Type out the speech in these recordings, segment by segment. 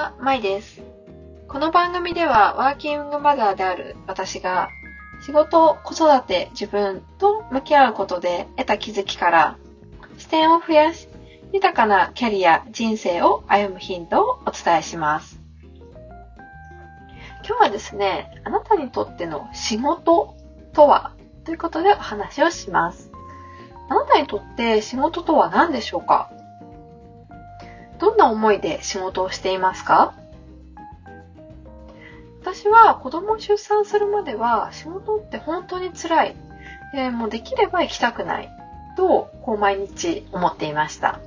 は、まいです。この番組ではワーキングマザーである私が仕事、子育て、自分と向き合うことで得た気づきから視点を増やし、豊かなキャリア、人生を歩むヒントをお伝えします。今日はですね、あなたにとっての仕事とはということでお話をします。あなたにとって仕事とは何でしょうか？どんな思いで仕事をしていますか？私は子供を出産するまでは仕事って本当に辛い。でもうできれば行きたくない。と、こう毎日思っていました。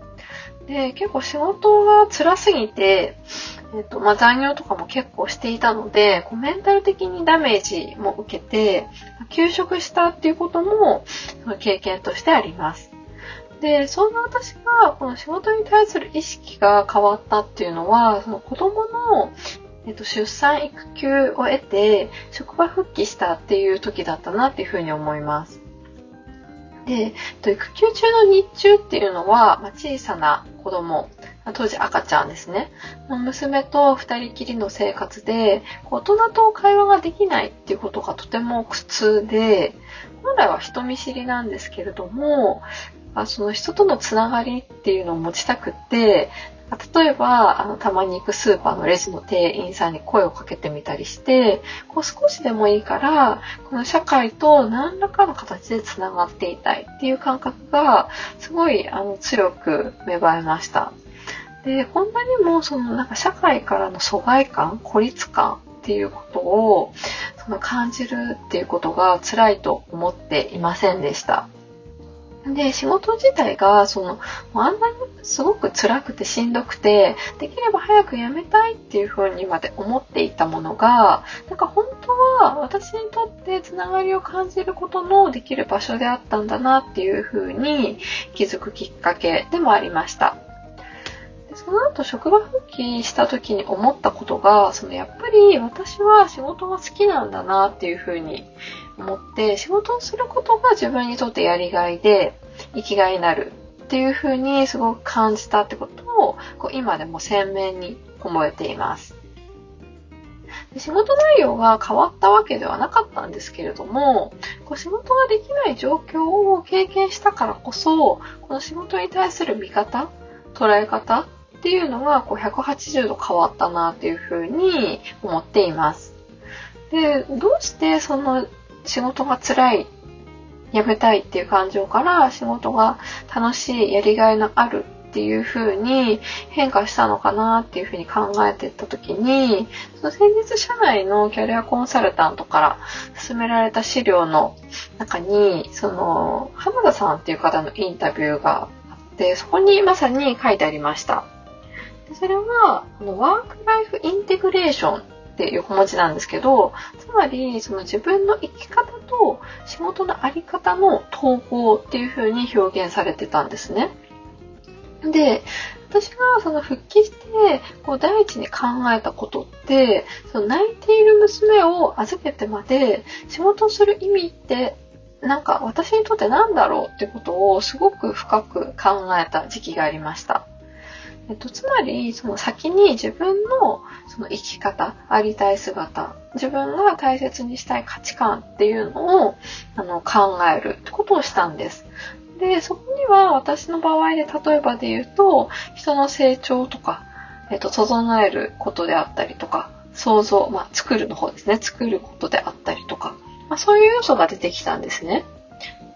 で、結構仕事が辛すぎて、えっ、と、まあ、残業とかも結構していたので、こうメンタル的にダメージも受けて、休職したっていうことも、経験としてあります。で、そんな私が、この仕事に対する意識が変わったっていうのは、その子供の、えっと、出産育休を得て、職場復帰したっていう時だったなっていうふうに思います。で、えっと育休中の日中っていうのは、まあ、小さな子供、当時赤ちゃんですね。娘と二人きりの生活で、大人と会話ができないっていうことがとても苦痛で、本来は人見知りなんですけれども、あその人とのつながりっていうのを持ちたくって、例えば、あの、たまに行くスーパーのレジの店員さんに声をかけてみたりして、こう少しでもいいから、この社会と何らかの形で繋がっていたいっていう感覚が、すごい、あの、強く芽生えました。で、こんなにも、その、なんか社会からの疎外感、孤立感っていうことを、その感じるっていうことが辛いと思っていませんでした。で、仕事自体が、その、あんなにすごく辛くてしんどくて、できれば早く辞めたいっていうふうにまで思っていたものが、なんか本当は私にとってつながりを感じることのできる場所であったんだなっていうふうに気づくきっかけでもありました。その後職場復帰した時に思ったことが、そのやっぱり私は仕事が好きなんだなっていう風に思って、仕事をすることが自分にとってやりがいで、生きがいになるっていう風にすごく感じたってことを、こう今でも鮮明に思えています。仕事内容が変わったわけではなかったんですけれども、こう仕事ができない状況を経験したからこそ、この仕事に対する見方、捉え方っていうのがこう180度変わったなっていうふうに思っています。で、どうしてその仕事が辛い、辞めたいっていう感情から仕事が楽しい、やりがいのあるっていう風に変化したのかなっていう風に考えていった時に、その先日社内のキャリアコンサルタントから進められた資料の中に、その、浜田さんっていう方のインタビューがあって、そこにまさに書いてありました。それは、ワークライフインテグレーションっていう横文字なんですけど、つまり、その自分の生き方と仕事のあり方の統合っていう風に表現されてたんですね。で、私がその復帰して、こう第一に考えたことって、その泣いている娘を預けてまで仕事をする意味ってなんか私にとって何だろうってことをすごく深く考えた時期がありました。えっと、つまり、その先に自分のその生き方、ありたい姿、自分が大切にしたい価値観っていうのをあの考えるってことをしたんです。で、そこには私の場合で例えばで言うと、人の成長とか、えっと、整えることであったりとか、想像、まあ、作るの方ですね。作ることであったりとか、まあ、そういう要素が出てきたんですね。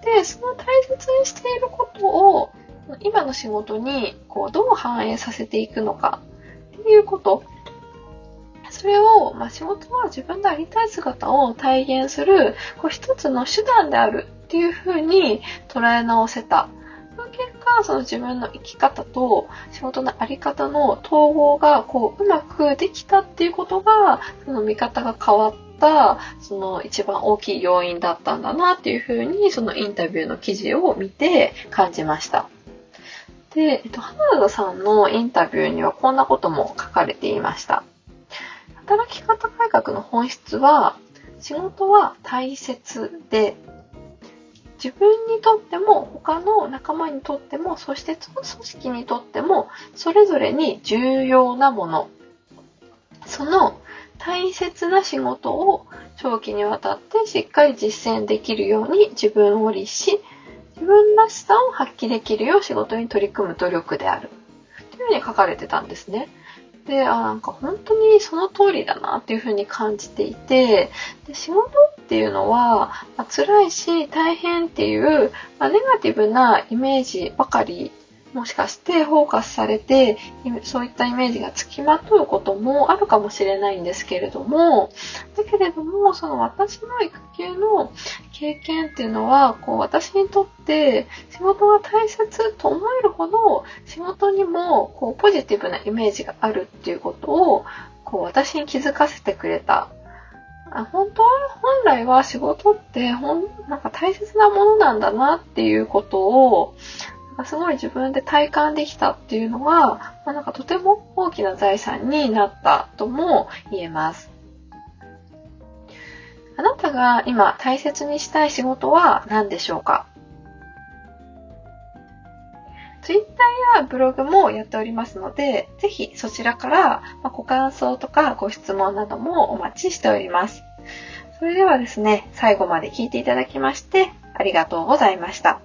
で、その大切にしていることを今の仕事にこうどう反映させていくのかっていうこと。それを、まあ、仕事は自分のありたい姿を体現するこう一つの手段であるっていうふうに捉え直せた。その結果、その自分の生き方と仕事のあり方の統合がこううまくできたっていうことが、その見方が変わった、その一番大きい要因だったんだなっていうふうに、そのインタビューの記事を見て感じました。で、えっと、花田さんのインタビューにはこんなことも書かれていました。働き方改革の本質は、仕事は大切で、自分にとっても、他の仲間にとっても、そしてその組織にとっても、それぞれに重要なものその大切な仕事を長期にわたってしっかり実践できるように自分を律し、自分らしさを発揮できるよう仕事に取り組む努力である。というふうに書かれてたんですね。で、あ、なんか本当にその通りだなっていうふうに感じていて、で仕事っていうのは、まあ、辛いし大変っていう、まあ、ネガティブなイメージばかりもしかしてフォーカスされて、そういったイメージがつきまとうこともあるかもしれないんですけれども、だけれども、その私の育休の経験っていうのは、こう私にとって仕事が大切と思えるほど仕事にもこうポジティブなイメージがあるっていうことをこう私に気づかせてくれた。本当は、本来は仕事ってほん、なんか大切なものなんだなっていうことを、すごい自分で体感できたっていうのは、まあ、なんかとても大きな財産になったとも言えます。あなたが今大切にしたい仕事は何でしょうか？Twitter やブログもやっておりますので、ぜひそちらからご感想とかご質問などもお待ちしております。それではですね、最後まで聞いていただきましてありがとうございました。